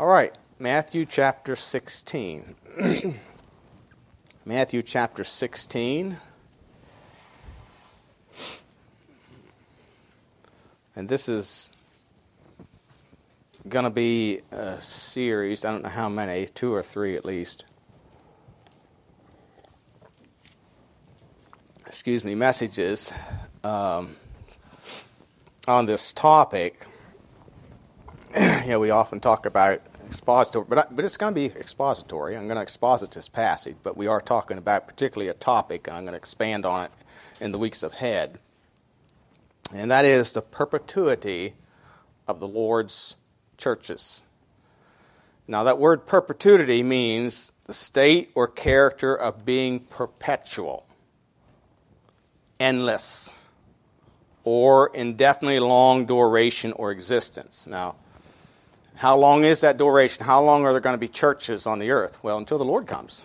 All right, Matthew chapter 16. Matthew chapter 16. And this is going to be a series, I don't know how many, two or three at least. Excuse me, messages um, on this topic. you know, we often talk about expository, but, I, but it's going to be expository. I'm going to exposit this passage, but we are talking about particularly a topic. I'm going to expand on it in the weeks ahead. And that is the perpetuity of the Lord's churches. Now, that word perpetuity means the state or character of being perpetual, endless, or indefinitely long duration or existence. Now, how long is that duration? How long are there going to be churches on the earth? Well, until the Lord comes.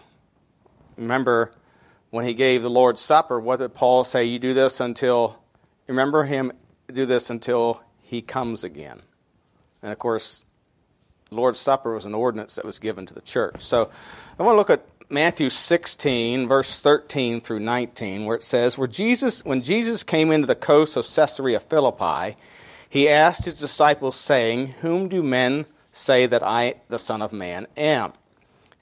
Remember when he gave the Lord's Supper, what did Paul say? You do this until, remember him, do this until he comes again. And of course, Lord's Supper was an ordinance that was given to the church. So I want to look at Matthew 16, verse 13 through 19, where it says, where Jesus, When Jesus came into the coast of Caesarea Philippi, he asked his disciples, saying, Whom do men say that I, the Son of Man, am?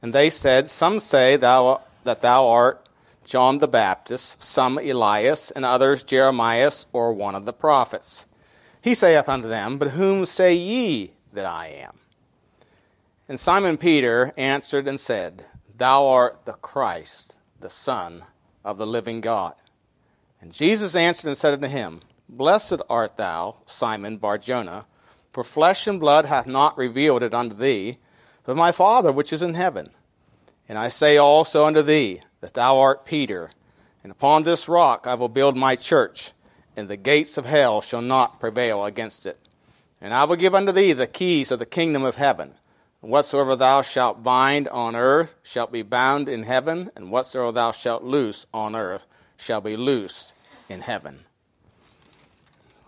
And they said, Some say thou, that thou art John the Baptist, some Elias, and others Jeremias, or one of the prophets. He saith unto them, But whom say ye that I am? And Simon Peter answered and said, Thou art the Christ, the Son of the living God. And Jesus answered and said unto him, Blessed art thou, Simon Barjona, for flesh and blood hath not revealed it unto thee, but my Father which is in heaven. And I say also unto thee that thou art Peter, and upon this rock I will build my church, and the gates of hell shall not prevail against it. And I will give unto thee the keys of the kingdom of heaven. And whatsoever thou shalt bind on earth shall be bound in heaven, and whatsoever thou shalt loose on earth shall be loosed in heaven.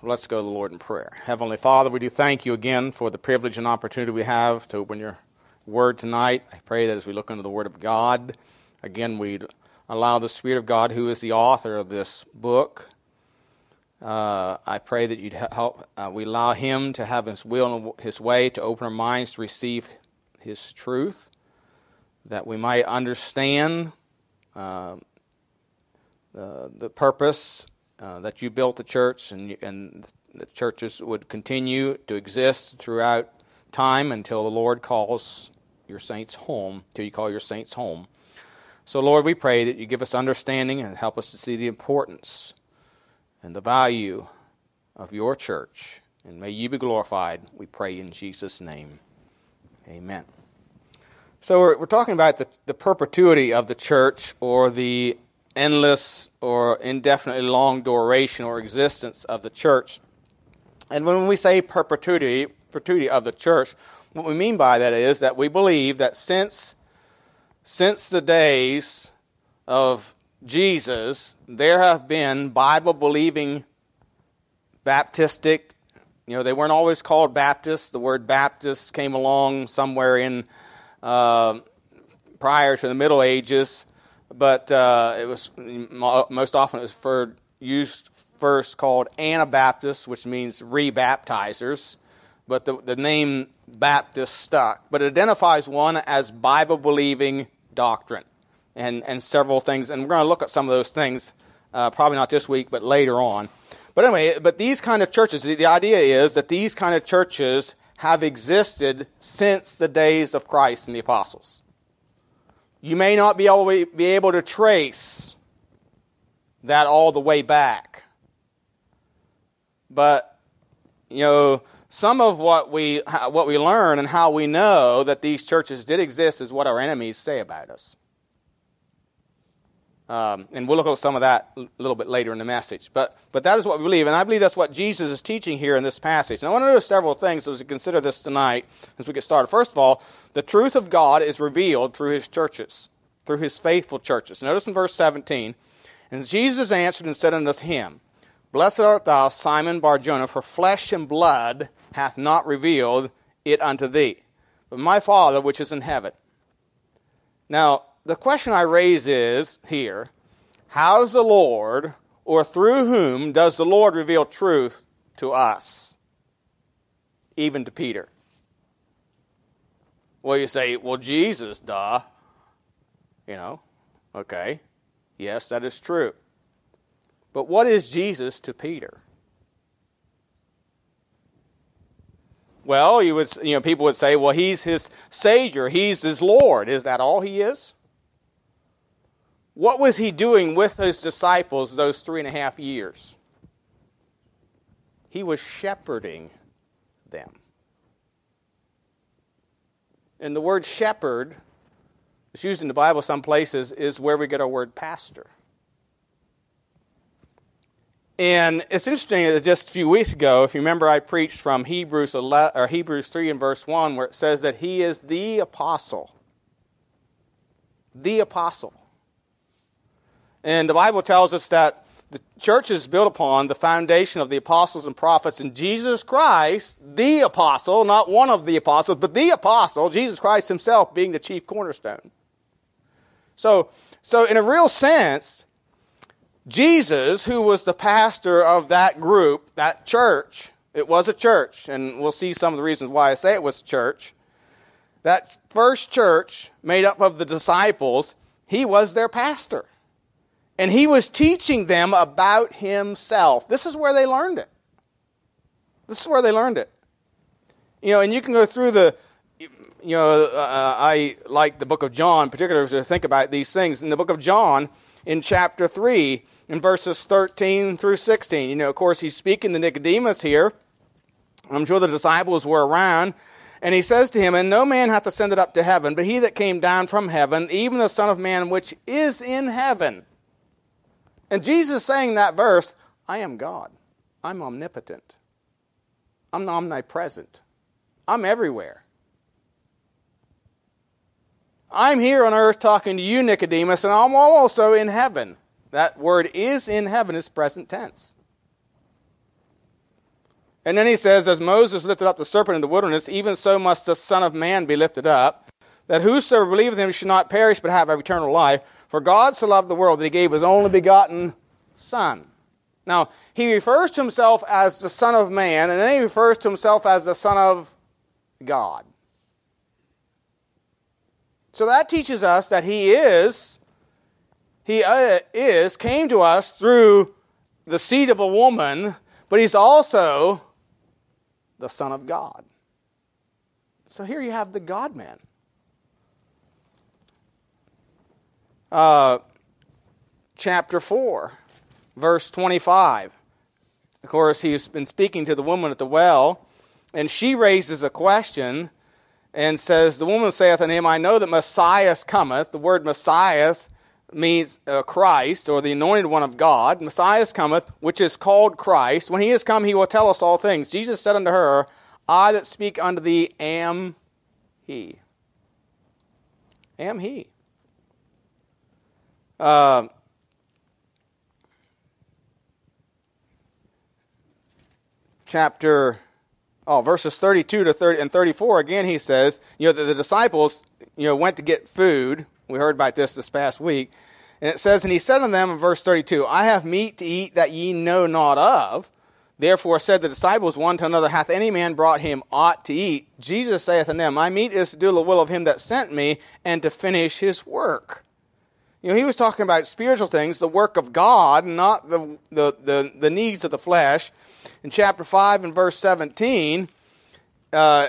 Let's go to the Lord in prayer. Heavenly Father, we do thank you again for the privilege and opportunity we have to open your word tonight. I pray that as we look into the word of God, again, we allow the Spirit of God, who is the author of this book, uh, I pray that you'd help. Uh, we allow Him to have His will and His way to open our minds to receive His truth, that we might understand uh, the, the purpose uh, that you built the church and, and the churches would continue to exist throughout time until the Lord calls your saints home, till you call your saints home. So, Lord, we pray that you give us understanding and help us to see the importance and the value of your church. And may you be glorified, we pray in Jesus' name. Amen. So, we're, we're talking about the, the perpetuity of the church or the endless or indefinitely long duration or existence of the church. And when we say perpetuity, perpetuity of the church, what we mean by that is that we believe that since, since the days of Jesus, there have been Bible believing Baptistic, you know, they weren't always called Baptists. The word Baptist came along somewhere in uh, prior to the Middle Ages but uh, it was most often it was for, used first called Anabaptists, which means rebaptizers. But the, the name Baptist stuck. But it identifies one as Bible believing doctrine and, and several things. And we're going to look at some of those things, uh, probably not this week, but later on. But anyway, but these kind of churches, the, the idea is that these kind of churches have existed since the days of Christ and the apostles. You may not be able, to trace that all the way back. But, you know, some of what we, what we learn and how we know that these churches did exist is what our enemies say about us. Um, and we'll look at some of that a little bit later in the message. But, but that is what we believe. And I believe that's what Jesus is teaching here in this passage. And I want to do several things as we consider this tonight as we get started. First of all, the truth of God is revealed through his churches, through his faithful churches. Notice in verse 17, And Jesus answered and said unto him, Blessed art thou, Simon Barjona, for flesh and blood hath not revealed it unto thee, but my Father which is in heaven. Now, the question I raise is here how does the Lord, or through whom does the Lord reveal truth to us, even to Peter? Well, you say, well, Jesus, duh. You know, okay. Yes, that is true. But what is Jesus to Peter? Well, you you know, people would say, well, he's his Savior, he's his Lord. Is that all he is? What was he doing with his disciples those three and a half years? He was shepherding them. And the word shepherd, it's used in the Bible some places, is where we get our word pastor. And it's interesting that just a few weeks ago, if you remember, I preached from Hebrews 11, or Hebrews 3 and verse 1, where it says that he is the apostle. The apostle. And the Bible tells us that the church is built upon the foundation of the apostles and prophets, and Jesus Christ, the apostle, not one of the apostles, but the apostle, Jesus Christ himself being the chief cornerstone. So, so in a real sense, Jesus, who was the pastor of that group, that church, it was a church, and we'll see some of the reasons why I say it was a church. That first church, made up of the disciples, he was their pastor. And he was teaching them about himself. This is where they learned it. This is where they learned it. You know, and you can go through the, you know, uh, I like the book of John, particularly to think about these things. In the book of John, in chapter 3, in verses 13 through 16. You know, of course, he's speaking to Nicodemus here. I'm sure the disciples were around. And he says to him, And no man hath ascended up to heaven, but he that came down from heaven, even the Son of Man which is in heaven. And Jesus saying that verse, I am God. I'm omnipotent. I'm omnipresent. I'm everywhere. I'm here on earth talking to you, Nicodemus, and I'm also in heaven. That word is in heaven is present tense. And then he says, As Moses lifted up the serpent in the wilderness, even so must the Son of Man be lifted up, that whosoever believeth in him should not perish but have eternal life. For God so loved the world that he gave his only begotten Son. Now, he refers to himself as the Son of Man, and then he refers to himself as the Son of God. So that teaches us that he is he uh, is came to us through the seed of a woman, but he's also the Son of God. So here you have the God man. Uh, chapter 4, verse 25. Of course, he's been speaking to the woman at the well, and she raises a question and says, The woman saith unto him, I know that Messiah cometh. The word Messiah means uh, Christ or the anointed one of God. Messiah cometh, which is called Christ. When he is come, he will tell us all things. Jesus said unto her, I that speak unto thee am he. Am he. Uh, chapter oh verses 32 to 30 and 34 again he says you know the, the disciples you know went to get food we heard about this this past week. And it says, And he said unto them in verse 32, I have meat to eat that ye know not of. Therefore said the disciples one to another, Hath any man brought him aught to eat? Jesus saith unto them, My meat is to do the will of him that sent me, and to finish his work. You know, he was talking about spiritual things, the work of God, not the, the, the, the needs of the flesh. In chapter 5 and verse 17, uh,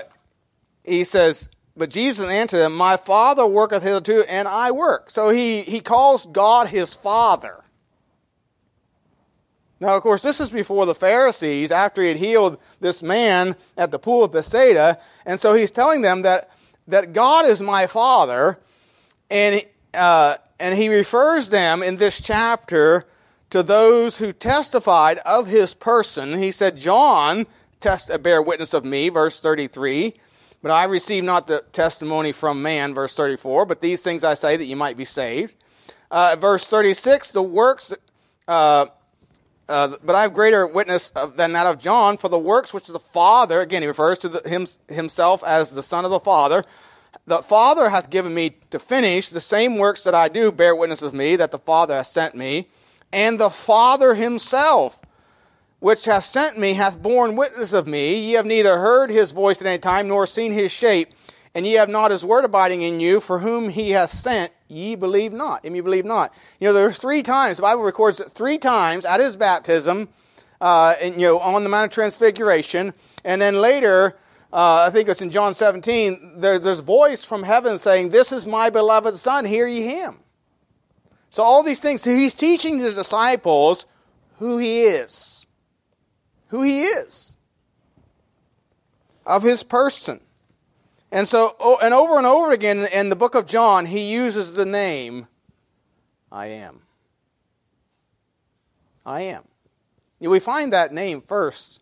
he says, but Jesus answered him, My Father worketh hitherto, and I work. So he, he calls God his Father. Now, of course, this is before the Pharisees, after he had healed this man at the pool of Bethsaida. And so he's telling them that, that God is my Father. And, uh, and he refers them in this chapter to those who testified of his person. He said, John test, bear witness of me, verse 33. But I receive not the testimony from man, verse 34, but these things I say that you might be saved. Uh, verse 36, the works, uh, uh, but I have greater witness of, than that of John, for the works which the Father, again, he refers to the, him, himself as the Son of the Father, the Father hath given me to finish the same works that I do, bear witness of me, that the Father hath sent me, and the Father himself, which hath sent me, hath borne witness of me. Ye have neither heard his voice at any time, nor seen his shape, and ye have not his word abiding in you, for whom he hath sent, ye believe not. And ye believe not. You know, there's three times, the Bible records that three times at his baptism, uh, and, you know, on the Mount of Transfiguration, and then later, uh, I think it's in John 17, there, there's a voice from heaven saying, This is my beloved Son, hear ye him. So all these things, he's teaching the disciples who he is. Who he is. Of his person. And so, oh, and over and over again in the book of John, he uses the name I am. I am. we find that name first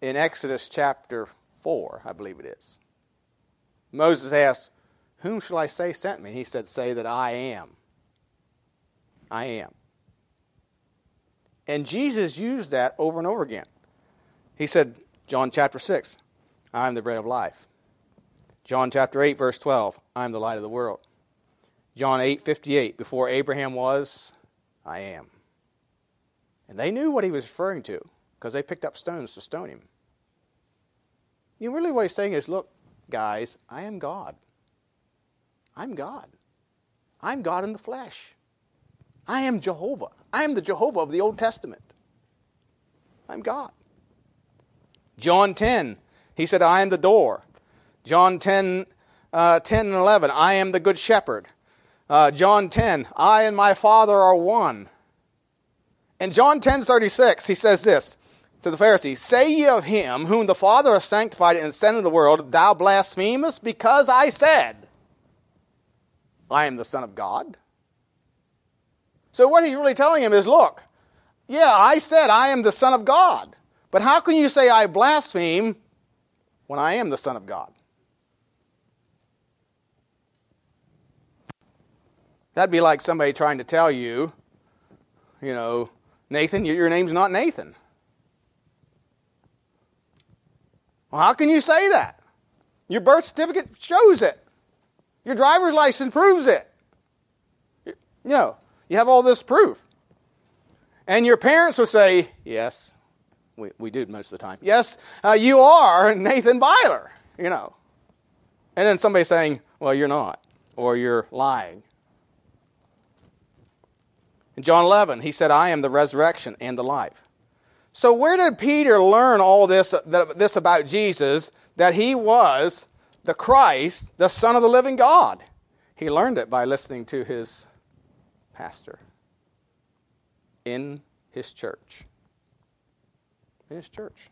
in Exodus chapter 4, I believe it is. Moses asked, Whom shall I say sent me? He said, Say that I am. I am. And Jesus used that over and over again. He said, John chapter 6, I am the bread of life. John chapter 8, verse 12, I am the light of the world. John 8, 58, before Abraham was, I am. And they knew what he was referring to because they picked up stones to stone him. You really what he's saying is, look, guys, I am God. I'm God. I'm God in the flesh. I am Jehovah. I am the Jehovah of the Old Testament. I'm God. John 10, he said, I am the door. John 10, uh, 10 and 11, I am the good shepherd. Uh, John 10, I and my Father are one. In John 10, 36, he says this to the Pharisees Say ye of him whom the Father hath sanctified and sent into the world, Thou blasphemest, because I said, I am the Son of God. So what he's really telling him is look, yeah, I said I am the Son of God. But how can you say I blaspheme when I am the Son of God? That'd be like somebody trying to tell you, you know, Nathan, your name's not Nathan. Well, how can you say that? Your birth certificate shows it. Your driver's license proves it. You know, you have all this proof. And your parents will say, Yes, we, we do most of the time. Yes, uh, you are Nathan Byler, you know. And then somebody saying, Well, you're not, or you're lying. In John 11, he said, I am the resurrection and the life. So, where did Peter learn all this, this about Jesus, that he was the Christ, the Son of the living God? He learned it by listening to his pastor in his church. In his church.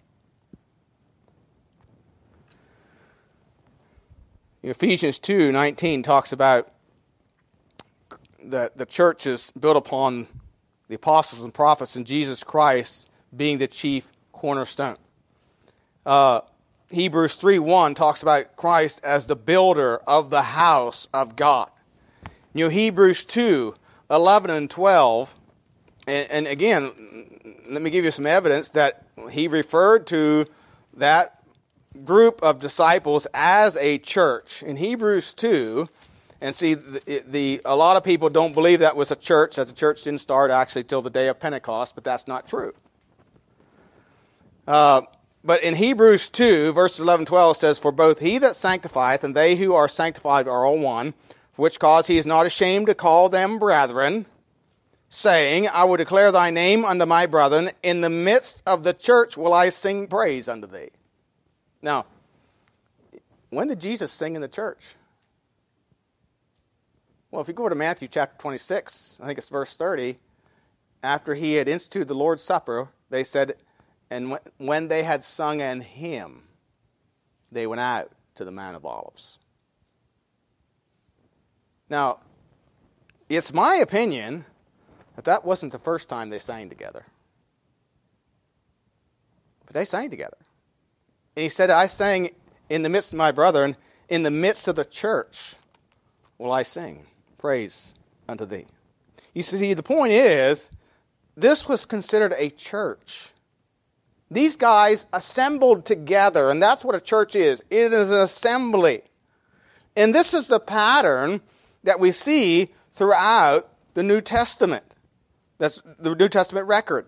Ephesians 2 19 talks about the, the church is built upon the apostles and prophets and Jesus Christ being the chief cornerstone. Uh, Hebrews 3 1 talks about Christ as the builder of the house of God. You know, Hebrews 2 11 and 12, and, and again, let me give you some evidence that he referred to that group of disciples as a church. In Hebrews 2, and see, the, the, a lot of people don't believe that was a church, that the church didn't start actually till the day of Pentecost, but that's not true. Uh, but in Hebrews 2, verses 11 12 says, For both he that sanctifieth and they who are sanctified are all one, for which cause he is not ashamed to call them brethren, saying, I will declare thy name unto my brethren. In the midst of the church will I sing praise unto thee. Now, when did Jesus sing in the church? Well, if you go to Matthew chapter 26, I think it's verse 30, after he had instituted the Lord's Supper, they said, and when they had sung an hymn, they went out to the Mount of Olives. Now, it's my opinion that that wasn't the first time they sang together. But they sang together. And he said, I sang in the midst of my brethren, in the midst of the church will I sing praise unto thee. You see, the point is this was considered a church. These guys assembled together, and that's what a church is it is an assembly. And this is the pattern that we see throughout the New Testament. That's the New Testament record.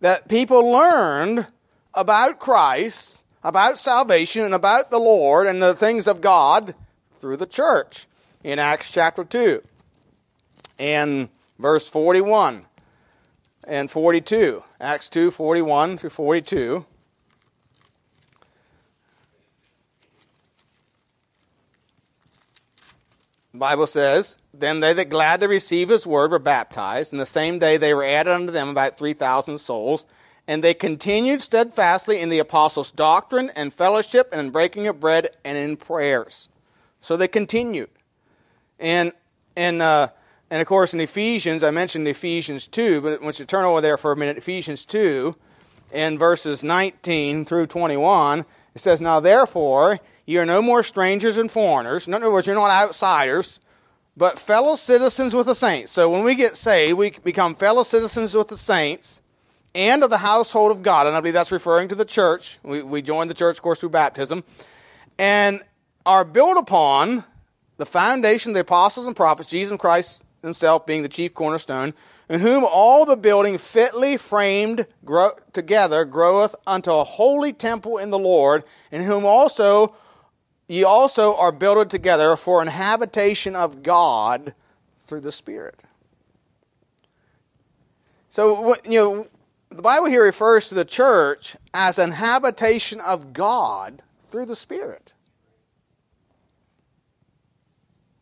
That people learned about Christ, about salvation, and about the Lord and the things of God through the church in Acts chapter 2 and verse 41 and 42. Acts 2 41 through 42. The Bible says, Then they that glad to receive his word were baptized, and the same day they were added unto them about 3,000 souls. And they continued steadfastly in the apostles' doctrine and fellowship and in breaking of bread and in prayers. So they continued. And, and, uh, and of course, in Ephesians, I mentioned Ephesians 2, but once you turn over there for a minute, Ephesians 2, in verses 19 through 21, it says, Now therefore, you are no more strangers and foreigners. In other words, you're not outsiders, but fellow citizens with the saints. So when we get saved, we become fellow citizens with the saints and of the household of God. And I believe that's referring to the church. We, we joined the church, of course, through baptism. And are built upon the foundation of the apostles and prophets, Jesus Christ himself being the chief cornerstone, in whom all the building fitly framed grow, together groweth unto a holy temple in the Lord, in whom also ye also are builded together for an habitation of God through the Spirit. So, you know, the Bible here refers to the church as an habitation of God through the Spirit.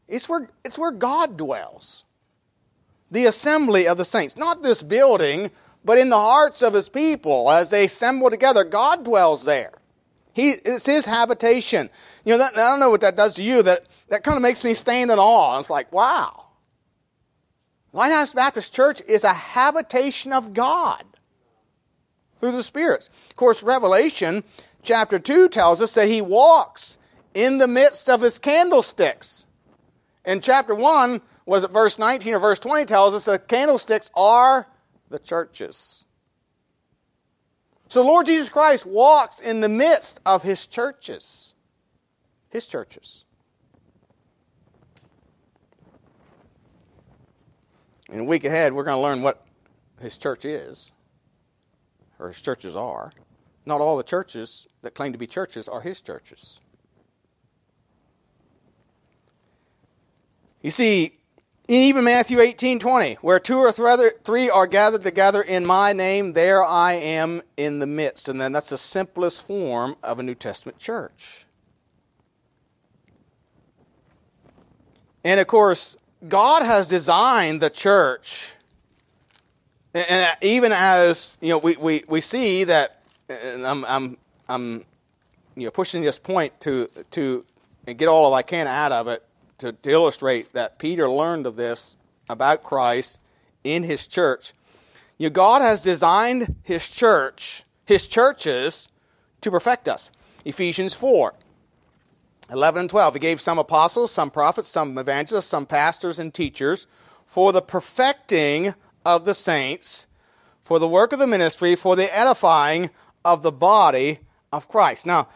It's where, it's where God dwells. The assembly of the saints. Not this building, but in the hearts of his people as they assemble together. God dwells there. He, it's his habitation. You know, that, I don't know what that does to you. That, that kind of makes me stand in awe. It's like, wow. Lighthouse Baptist Church is a habitation of God through the spirits. Of course, Revelation chapter 2 tells us that he walks in the midst of his candlesticks. In chapter 1, was it verse 19 or verse 20 tells us that candlesticks are the churches. So Lord Jesus Christ walks in the midst of his churches. His churches. In a week ahead, we're going to learn what his church is, or his churches are. Not all the churches that claim to be churches are his churches. You see, even Matthew 18 20, where two or three are gathered together in my name, there I am in the midst. And then that's the simplest form of a New Testament church. And of course, God has designed the church. And uh, even as, you know, we, we, we see that, and I'm, I'm, I'm you know, pushing this point to, to and get all I can out of it to, to illustrate that Peter learned of this about Christ in his church. You know, God has designed his church, his churches, to perfect us. Ephesians 4 11 and 12. He gave some apostles, some prophets, some evangelists, some pastors and teachers for the perfecting of the saints, for the work of the ministry, for the edifying of the body of Christ. Now,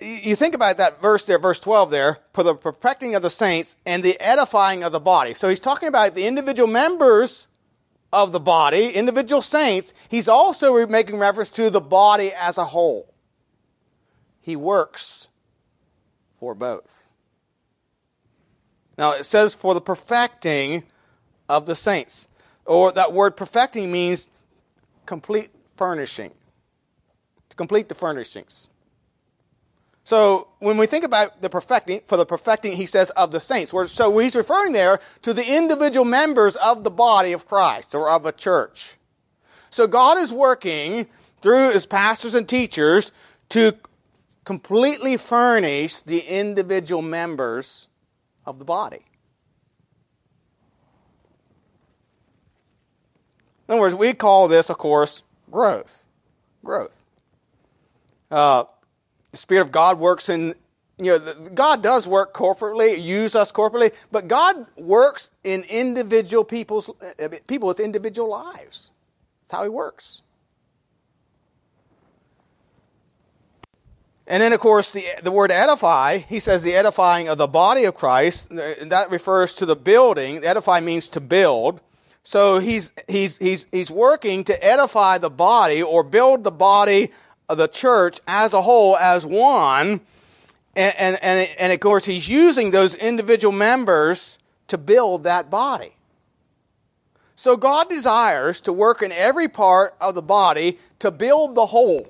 you think about that verse there, verse 12 there, for the perfecting of the saints and the edifying of the body. So he's talking about the individual members of the body, individual saints. He's also making reference to the body as a whole. He works for both. Now it says for the perfecting of the saints. Or that word perfecting means complete furnishing. To complete the furnishings. So when we think about the perfecting, for the perfecting, he says of the saints. So he's referring there to the individual members of the body of Christ or of a church. So God is working through his pastors and teachers to completely furnish the individual members of the body. In other words, we call this, of course, growth. Growth. Uh, the Spirit of God works in, you know, the, God does work corporately, use us corporately, but God works in individual people's, people with individual lives. That's how he works. And then, of course, the, the word edify, he says the edifying of the body of Christ, that refers to the building. Edify means to build. So he's, he's, he's, he's working to edify the body or build the body the church as a whole, as one. And, and, and, and of course, he's using those individual members to build that body. So God desires to work in every part of the body to build the whole.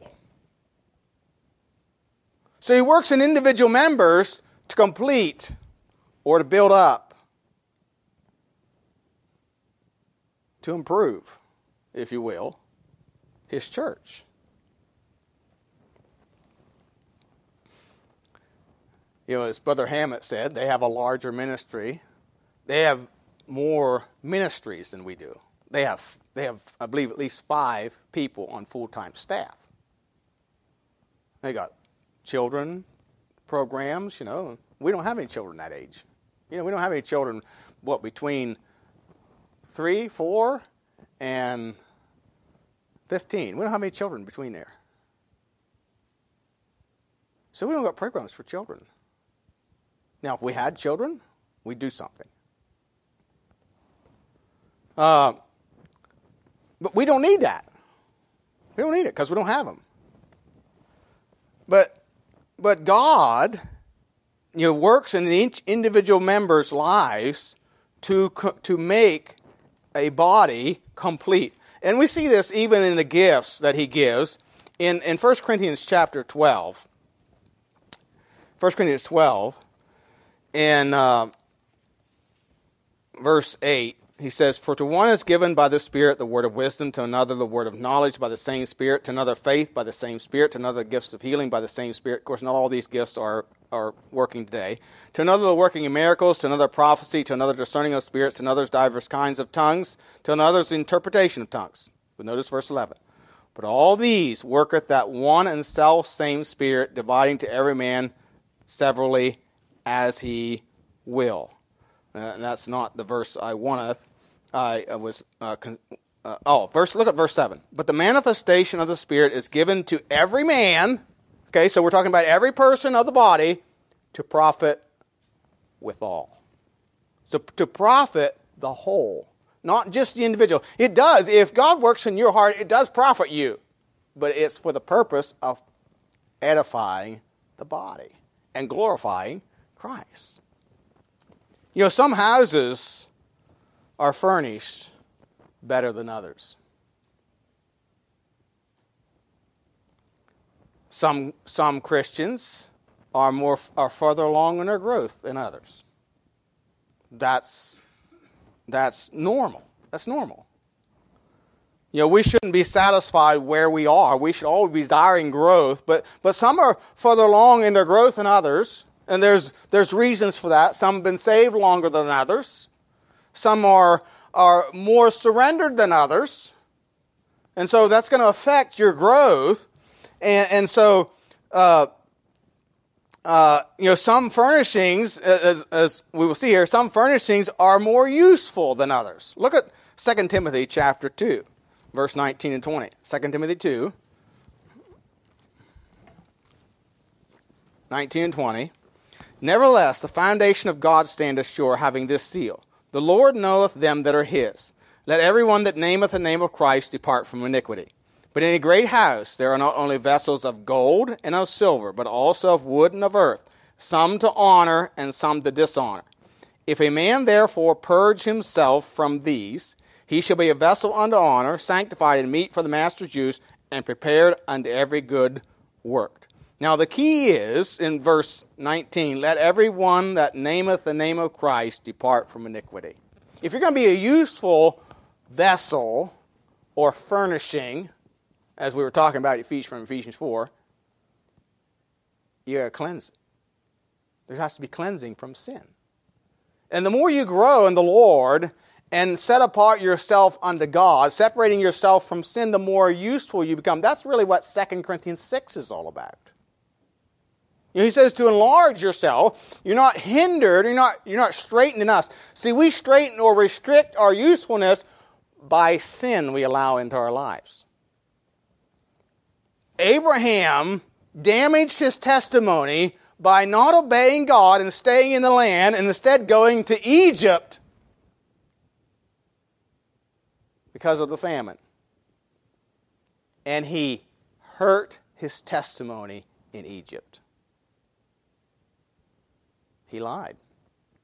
So he works in individual members to complete or to build up, to improve, if you will, his church. You know, as Brother Hammett said, they have a larger ministry. They have more ministries than we do. They have, they have, I believe, at least five people on full time staff. They got children programs, you know. We don't have any children that age. You know, we don't have any children, what, between three, four, and 15. We don't have any children between there. So we don't got programs for children. Now, if we had children, we'd do something. Uh, but we don't need that. We don't need it because we don't have them. But but God, you know, works in each individual member's lives to, to make a body complete. And we see this even in the gifts that he gives. In, in 1 Corinthians chapter 12, 1 Corinthians 12, in uh, verse 8, he says, For to one is given by the Spirit the word of wisdom, to another the word of knowledge by the same Spirit, to another faith by the same Spirit, to another gifts of healing by the same Spirit. Of course, not all these gifts are, are working today. To another the working of miracles, to another prophecy, to another discerning of spirits, to another divers kinds of tongues, to another the interpretation of tongues. But notice verse 11. But all these worketh that one and self same Spirit, dividing to every man severally as he will. Uh, and that's not the verse I wanted. I was uh, con- uh, oh verse look at verse 7 but the manifestation of the spirit is given to every man okay so we're talking about every person of the body to profit withal so to profit the whole not just the individual. It does if god works in your heart it does profit you but it's for the purpose of edifying the body and glorifying christ you know some houses are furnished better than others. Some, some Christians are, more, are further along in their growth than others. That's, that's normal. That's normal. You know, we shouldn't be satisfied where we are. We should always be desiring growth. But, but some are further along in their growth than others. And there's, there's reasons for that. Some have been saved longer than others. Some are, are more surrendered than others. And so that's going to affect your growth. And, and so, uh, uh, you know, some furnishings, as, as, we will see here, some furnishings are more useful than others. Look at 2 Timothy chapter 2, verse 19 and 20. 2 Timothy 2, 19 and 20. Nevertheless, the foundation of God standeth sure, having this seal. The Lord knoweth them that are his. Let every one that nameth the name of Christ depart from iniquity. But in a great house there are not only vessels of gold and of silver, but also of wood and of earth, some to honor and some to dishonor. If a man therefore purge himself from these, he shall be a vessel unto honor, sanctified and meet for the master's use, and prepared unto every good work. Now, the key is in verse 19 let every one that nameth the name of Christ depart from iniquity. If you're going to be a useful vessel or furnishing, as we were talking about from Ephesians 4, you got to cleanse. There has to be cleansing from sin. And the more you grow in the Lord and set apart yourself unto God, separating yourself from sin, the more useful you become. That's really what 2 Corinthians 6 is all about. He says to enlarge yourself. You're not hindered. You're not, you're not straitened in us. See, we straighten or restrict our usefulness by sin we allow into our lives. Abraham damaged his testimony by not obeying God and staying in the land and instead going to Egypt because of the famine. And he hurt his testimony in Egypt. He lied.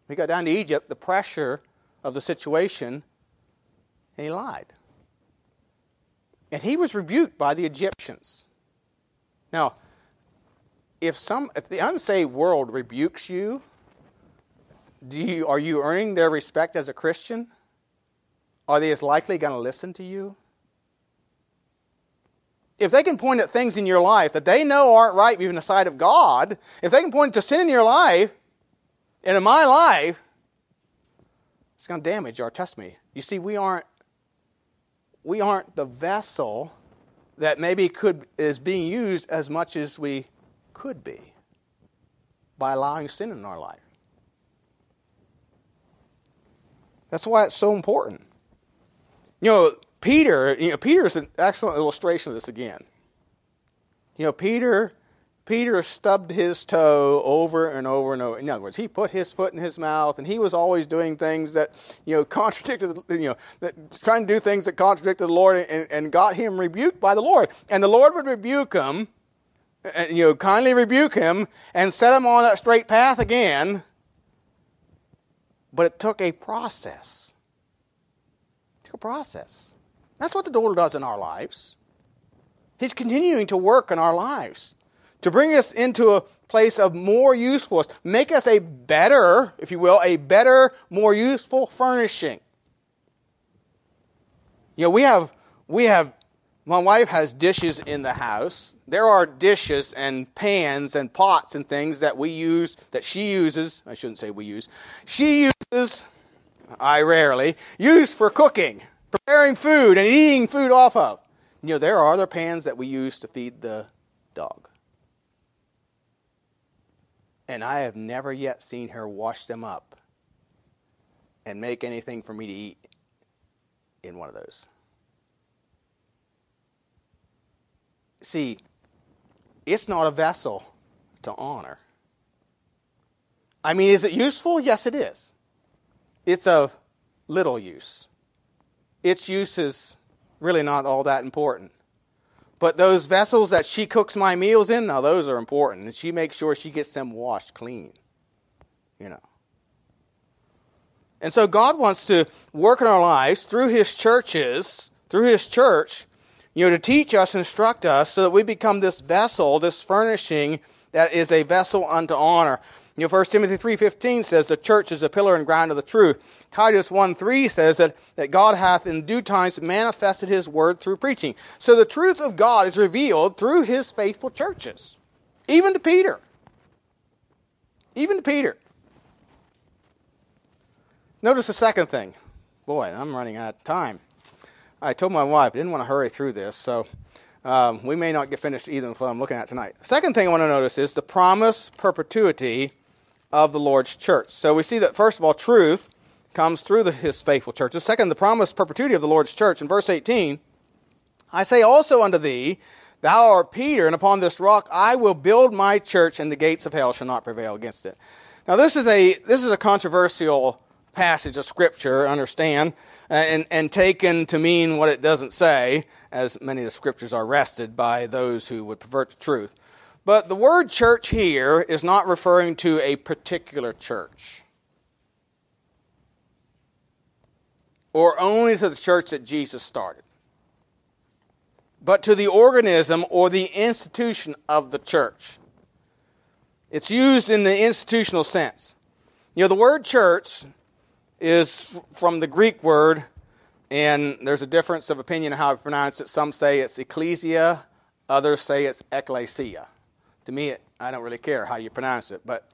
He got down to Egypt, the pressure of the situation, and he lied. And he was rebuked by the Egyptians. Now, if some if the unsaved world rebukes you, do you are you earning their respect as a Christian? Are they as likely going to listen to you? If they can point at things in your life that they know aren't right even the sight of God, if they can point to sin in your life and in my life, it's going to damage our testimony. You see, we aren't we aren't the vessel that maybe could is being used as much as we could be by allowing sin in our life. That's why it's so important. You know, Peter, you know, Peter is an excellent illustration of this again. You know, Peter Peter stubbed his toe over and over and over. In other words, he put his foot in his mouth, and he was always doing things that you know contradicted, you know, trying to do things that contradicted the Lord, and, and got him rebuked by the Lord. And the Lord would rebuke him, and, you know, kindly rebuke him, and set him on that straight path again. But it took a process. It took a process. That's what the Lord does in our lives. He's continuing to work in our lives to bring us into a place of more usefulness, make us a better, if you will, a better, more useful furnishing. You know, we have, we have, my wife has dishes in the house. There are dishes and pans and pots and things that we use, that she uses, I shouldn't say we use, she uses, I rarely, use for cooking, preparing food and eating food off of. You know, there are other pans that we use to feed the dog and I have never yet seen her wash them up and make anything for me to eat in one of those. See, it's not a vessel to honor. I mean, is it useful? Yes, it is. It's of little use. Its use is really not all that important. But those vessels that she cooks my meals in, now those are important. And she makes sure she gets them washed clean. You know. And so God wants to work in our lives through His churches, through His church, you know, to teach us, instruct us, so that we become this vessel, this furnishing that is a vessel unto honor. You know, 1 Timothy 3.15 says the church is a pillar and ground of the truth. Titus 1.3 says that, that God hath in due times manifested his word through preaching. So the truth of God is revealed through his faithful churches. Even to Peter. Even to Peter. Notice the second thing. Boy, I'm running out of time. I told my wife I didn't want to hurry through this, so um, we may not get finished either with what I'm looking at tonight. Second thing I want to notice is the promise perpetuity of the Lord's church. So we see that, first of all, truth comes through the, his faithful churches. Second, the promised perpetuity of the Lord's church. In verse 18, I say also unto thee, Thou art Peter, and upon this rock I will build my church, and the gates of hell shall not prevail against it. Now, this is a, this is a controversial passage of Scripture, understand, uh, and, and taken to mean what it doesn't say, as many of the Scriptures are wrested by those who would pervert the truth. But the word church here is not referring to a particular church. Or only to the church that Jesus started. But to the organism or the institution of the church. It's used in the institutional sense. You know, the word church is from the Greek word, and there's a difference of opinion on how to pronounce it. Some say it's ecclesia, others say it's ecclesia to me, it, I don't really care how you pronounce it. But,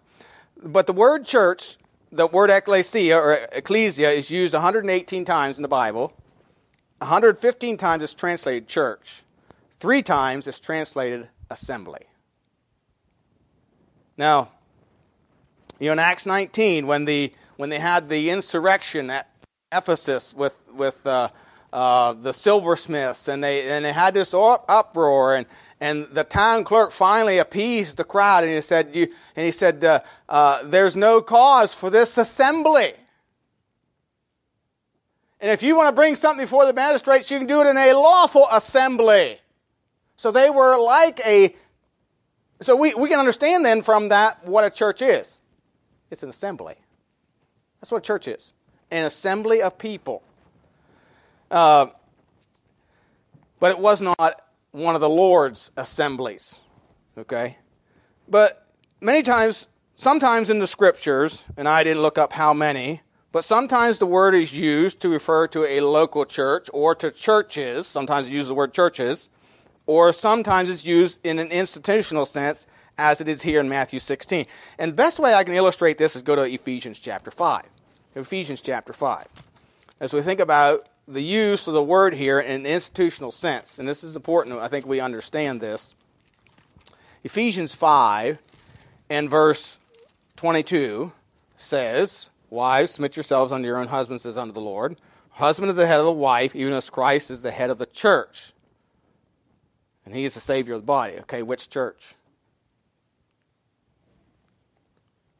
but the word church, the word ecclesia or ecclesia is used 118 times in the Bible. 115 times it's translated church. Three times it's translated assembly. Now, you know, in Acts 19, when, the, when they had the insurrection at Ephesus with, with uh, uh, the silversmiths, and they and they had this uproar, and and the town clerk finally appeased the crowd, and he said, you, and he said, uh, uh, "There's no cause for this assembly." And if you want to bring something before the magistrates, you can do it in a lawful assembly. So they were like a. So we, we can understand then from that what a church is. It's an assembly. That's what a church is an assembly of people. Uh, but it was not one of the Lord's assemblies. Okay? But many times, sometimes in the scriptures, and I didn't look up how many, but sometimes the word is used to refer to a local church or to churches. Sometimes it uses the word churches. Or sometimes it's used in an institutional sense, as it is here in Matthew 16. And the best way I can illustrate this is go to Ephesians chapter 5. Ephesians chapter 5. As we think about the use of the word here in an institutional sense, and this is important, I think we understand this. Ephesians 5 and verse 22 says, Wives, submit yourselves unto your own husbands as unto the Lord. Husband is the head of the wife, even as Christ is the head of the church. And he is the Savior of the body. Okay, which church?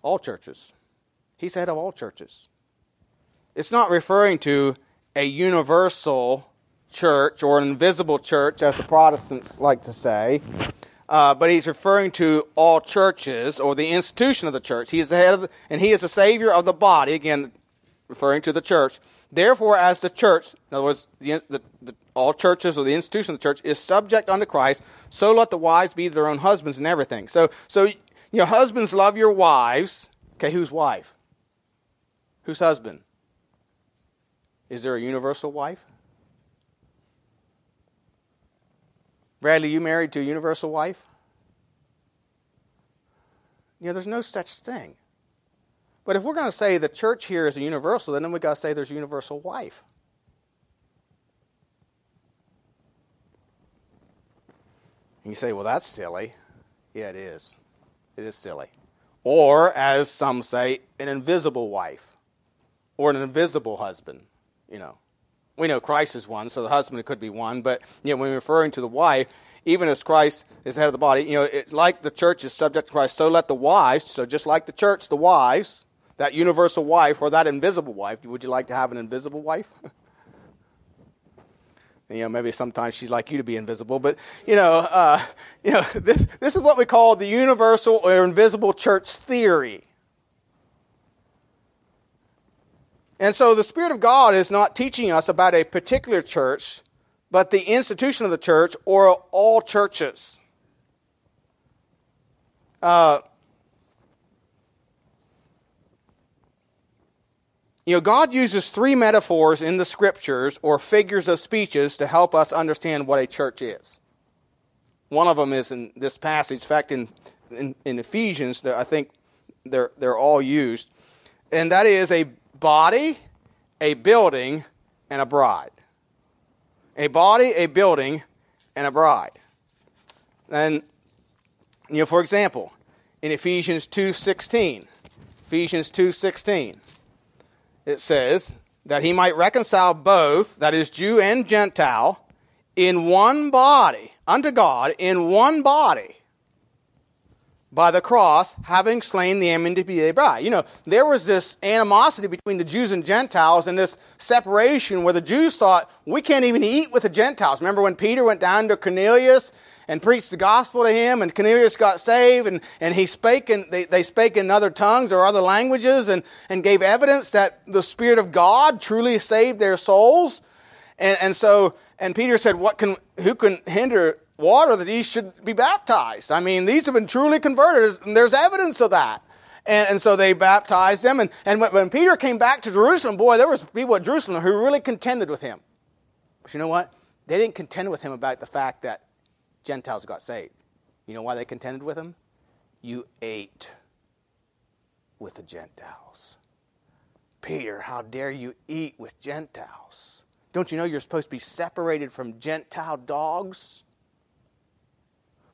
All churches. He's the head of all churches. It's not referring to a universal church or an invisible church, as the Protestants like to say. Uh, but he's referring to all churches or the institution of the church. He is the head of the, and he is the savior of the body. Again, referring to the church. Therefore, as the church, in other words, the, the, all churches or the institution of the church is subject unto Christ, so let the wives be their own husbands and everything. So, so you know, husbands love your wives. Okay, whose wife? Whose husband? Is there a universal wife? Bradley, you married to a universal wife? You know, there's no such thing. But if we're going to say the church here is a universal, then we've got to say there's a universal wife. And you say, well, that's silly. Yeah, it is. It is silly. Or, as some say, an invisible wife or an invisible husband, you know we know Christ is one, so the husband could be one, but you know, when referring to the wife, even as Christ is head of the body, you know, it's like the church is subject to Christ, so let the wives, so just like the church, the wives, that universal wife or that invisible wife, would you like to have an invisible wife? you know, maybe sometimes she'd like you to be invisible, but you know, uh, you know, this this is what we call the universal or invisible church theory. And so the Spirit of God is not teaching us about a particular church, but the institution of the church or all churches. Uh, you know, God uses three metaphors in the scriptures or figures of speeches to help us understand what a church is. One of them is in this passage. In fact, in, in, in Ephesians, I think they're, they're all used. And that is a body, a building, and a bride. A body, a building, and a bride. And you know, for example, in Ephesians 2:16, Ephesians 2:16, it says that he might reconcile both, that is Jew and Gentile, in one body unto God in one body by the cross, having slain the enmity to. You know, there was this animosity between the Jews and Gentiles and this separation where the Jews thought, we can't even eat with the Gentiles. Remember when Peter went down to Cornelius and preached the gospel to him and Cornelius got saved and, and he spake and they, they spake in other tongues or other languages and, and gave evidence that the Spirit of God truly saved their souls. And, and so, and Peter said, what can, who can hinder water that he should be baptized. I mean, these have been truly converted, and there's evidence of that. And, and so they baptized them. And, and when, when Peter came back to Jerusalem, boy, there was people at Jerusalem who really contended with him. But you know what? They didn't contend with him about the fact that Gentiles got saved. You know why they contended with him? You ate with the Gentiles. Peter, how dare you eat with Gentiles? Don't you know you're supposed to be separated from Gentile dogs?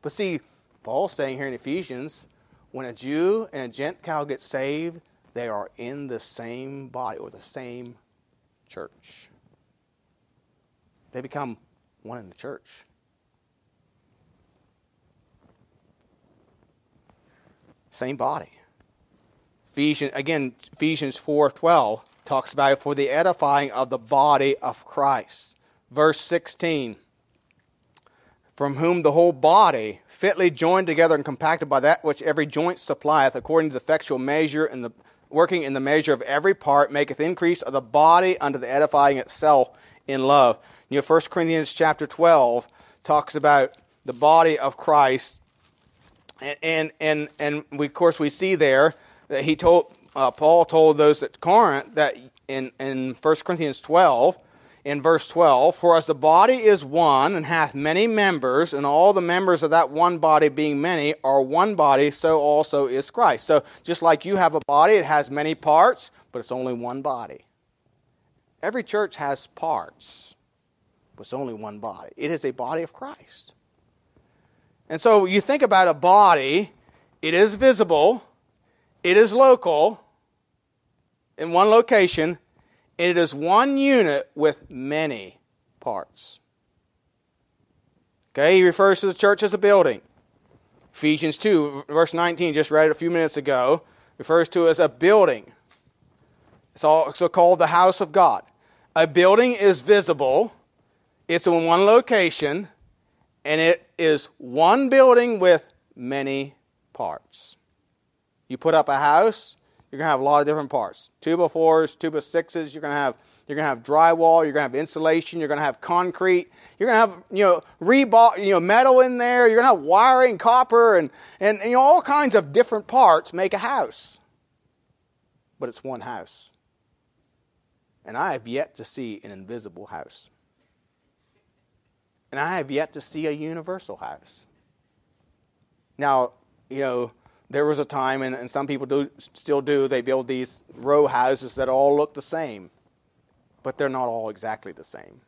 But see, Paul's saying here in Ephesians, when a Jew and a Gentile get saved, they are in the same body or the same church. they become one in the church. Same body. Ephesians again, Ephesians four twelve talks about it for the edifying of the body of Christ. Verse sixteen. From whom the whole body, fitly joined together and compacted by that which every joint supplieth, according to the effectual measure and the working in the measure of every part, maketh increase of the body unto the edifying itself in love. You know, 1 Corinthians chapter 12 talks about the body of Christ. And, and, and, and we, of course, we see there that he told, uh, Paul told those at Corinth that in, in 1 Corinthians 12, in verse 12, For as the body is one and hath many members, and all the members of that one body being many are one body, so also is Christ. So just like you have a body, it has many parts, but it's only one body. Every church has parts, but it's only one body. It is a body of Christ. And so you think about a body, it is visible, it is local, in one location, it is one unit with many parts. Okay, he refers to the church as a building. Ephesians 2, verse 19, just read it a few minutes ago, refers to as a building. It's also called the house of God. A building is visible, it's in one location, and it is one building with many parts. You put up a house, you're going to have a lot of different parts. Two by fours, two by sixes, you're going to have you're going to have drywall, you're going to have insulation, you're going to have concrete, you're going to have, you know, rebar, you know, metal in there, you're going to have wiring, copper, and, and, you know, all kinds of different parts make a house. But it's one house. And I have yet to see an invisible house. And I have yet to see a universal house. Now, you know, there was a time, and, and some people do still do, they build these row houses that all look the same, but they're not all exactly the same.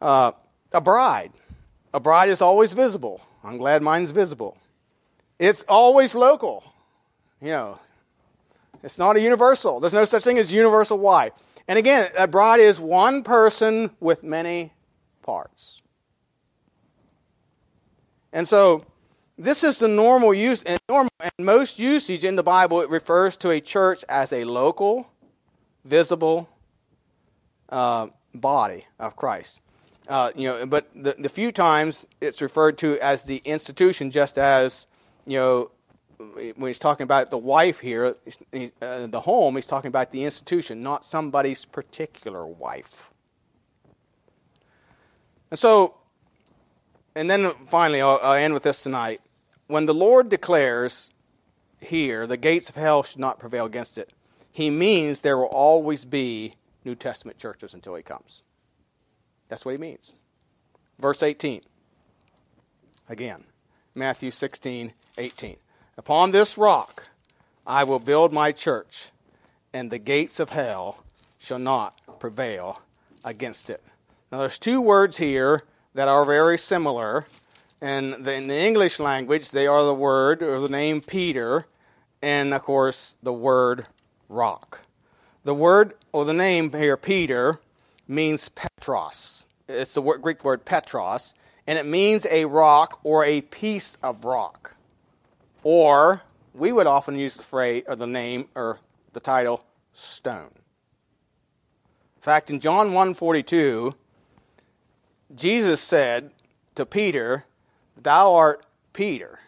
Uh, a bride. A bride is always visible. I'm glad mine's visible. It's always local. You know, it's not a universal. There's no such thing as universal why. And again, a bride is one person with many parts. And so this is the normal use and normal and most usage in the Bible. It refers to a church as a local, visible uh, body of Christ. Uh, you know, but the, the few times it's referred to as the institution, just as you know when he's talking about the wife here, uh, the home, he's talking about the institution, not somebody's particular wife. And so and then finally, I'll, I'll end with this tonight. When the Lord declares here, the gates of hell should not prevail against it, he means there will always be New Testament churches until he comes. That's what he means. Verse 18. Again, Matthew 16, 18. Upon this rock I will build my church, and the gates of hell shall not prevail against it. Now, there's two words here that are very similar. And in the English language, they are the word or the name Peter, and of course, the word rock. The word or the name here, Peter, means Petros. It's the word, Greek word Petros, and it means a rock or a piece of rock. Or we would often use the phrase or the name or the title stone. In fact, in John 142, Jesus said to Peter, Thou art Peter,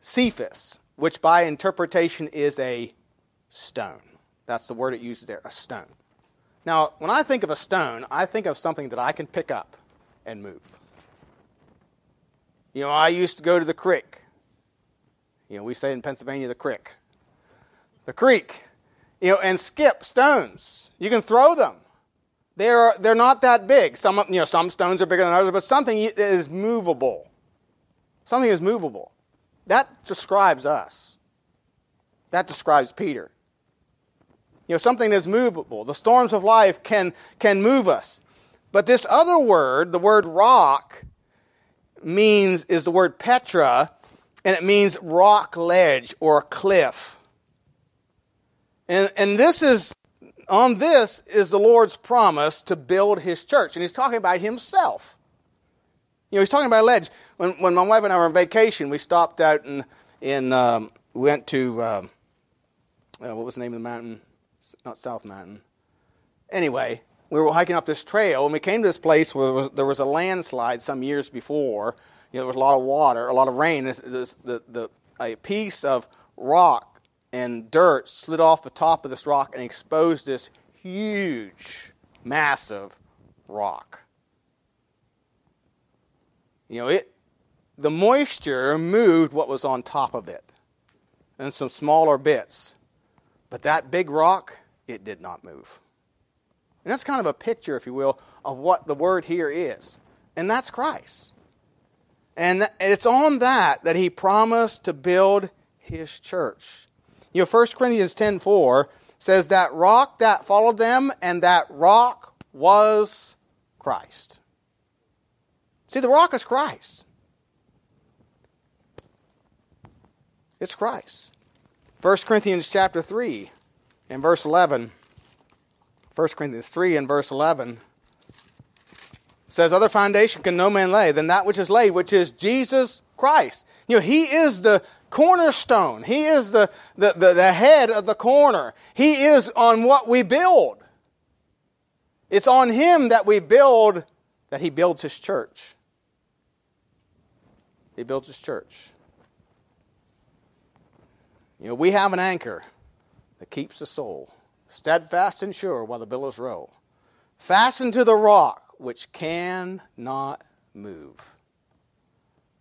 Cephas, which by interpretation is a stone. That's the word it uses there, a stone. Now, when I think of a stone, I think of something that I can pick up and move. You know, I used to go to the creek. You know, we say in Pennsylvania the creek. The creek, you know, and skip stones. You can throw them. They're, they're not that big. Some, you know, some stones are bigger than others, but something is movable. Something is movable. That describes us. That describes Peter. You know, something is movable. The storms of life can, can move us. But this other word, the word rock, means, is the word Petra, and it means rock ledge or cliff. And, and this is on this is the Lord's promise to build his church. And he's talking about himself. You know, he's talking about a ledge. When, when my wife and I were on vacation, we stopped out and in, um, went to, um, uh, what was the name of the mountain? Not South Mountain. Anyway, we were hiking up this trail, and we came to this place where there was, there was a landslide some years before. You know, there was a lot of water, a lot of rain. This, this, the, the, a piece of rock and dirt slid off the top of this rock and exposed this huge, massive rock. You know, it the moisture moved what was on top of it and some smaller bits. But that big rock, it did not move. And that's kind of a picture, if you will, of what the word here is. And that's Christ. And it's on that that he promised to build his church. You know, 1 Corinthians 10:4 says that rock that followed them and that rock was Christ. See, the rock is Christ. It's Christ. 1 Corinthians chapter 3 and verse 11. 1 Corinthians 3 and verse 11 says, Other foundation can no man lay than that which is laid, which is Jesus Christ. You know, He is the cornerstone. He is the, the, the, the head of the corner. He is on what we build. It's on Him that we build, that He builds His church. He builds His church. You know, we have an anchor that keeps the soul steadfast and sure while the billows roll, fastened to the rock which cannot move,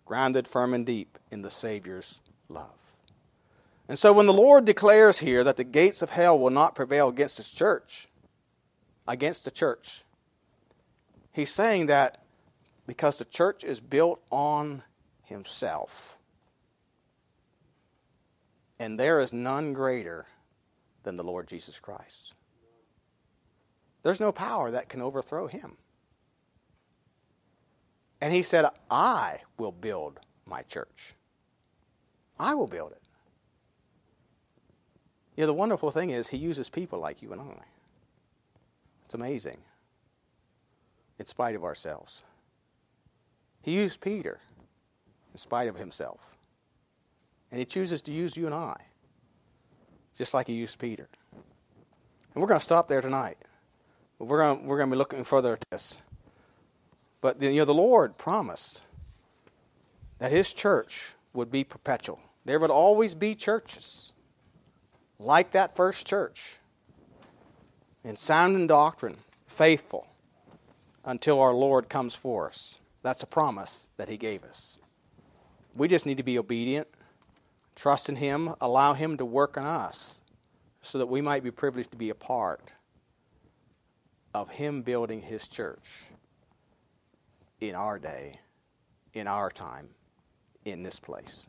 grounded firm and deep in the Savior's love. And so when the Lord declares here that the gates of hell will not prevail against his church, against the church, he's saying that because the church is built on himself and there is none greater than the Lord Jesus Christ. There's no power that can overthrow him. And he said, I will build my church. I will build it. You know, the wonderful thing is, he uses people like you and I. It's amazing, in spite of ourselves. He used Peter in spite of himself. And he chooses to use you and I, just like he used Peter. And we're going to stop there tonight. We're going to, we're going to be looking further at this. But you know, the Lord promised that his church would be perpetual. There would always be churches like that first church in sound in doctrine, faithful until our Lord comes for us. That's a promise that he gave us. We just need to be obedient Trust in Him, allow Him to work on us so that we might be privileged to be a part of Him building His church in our day, in our time, in this place.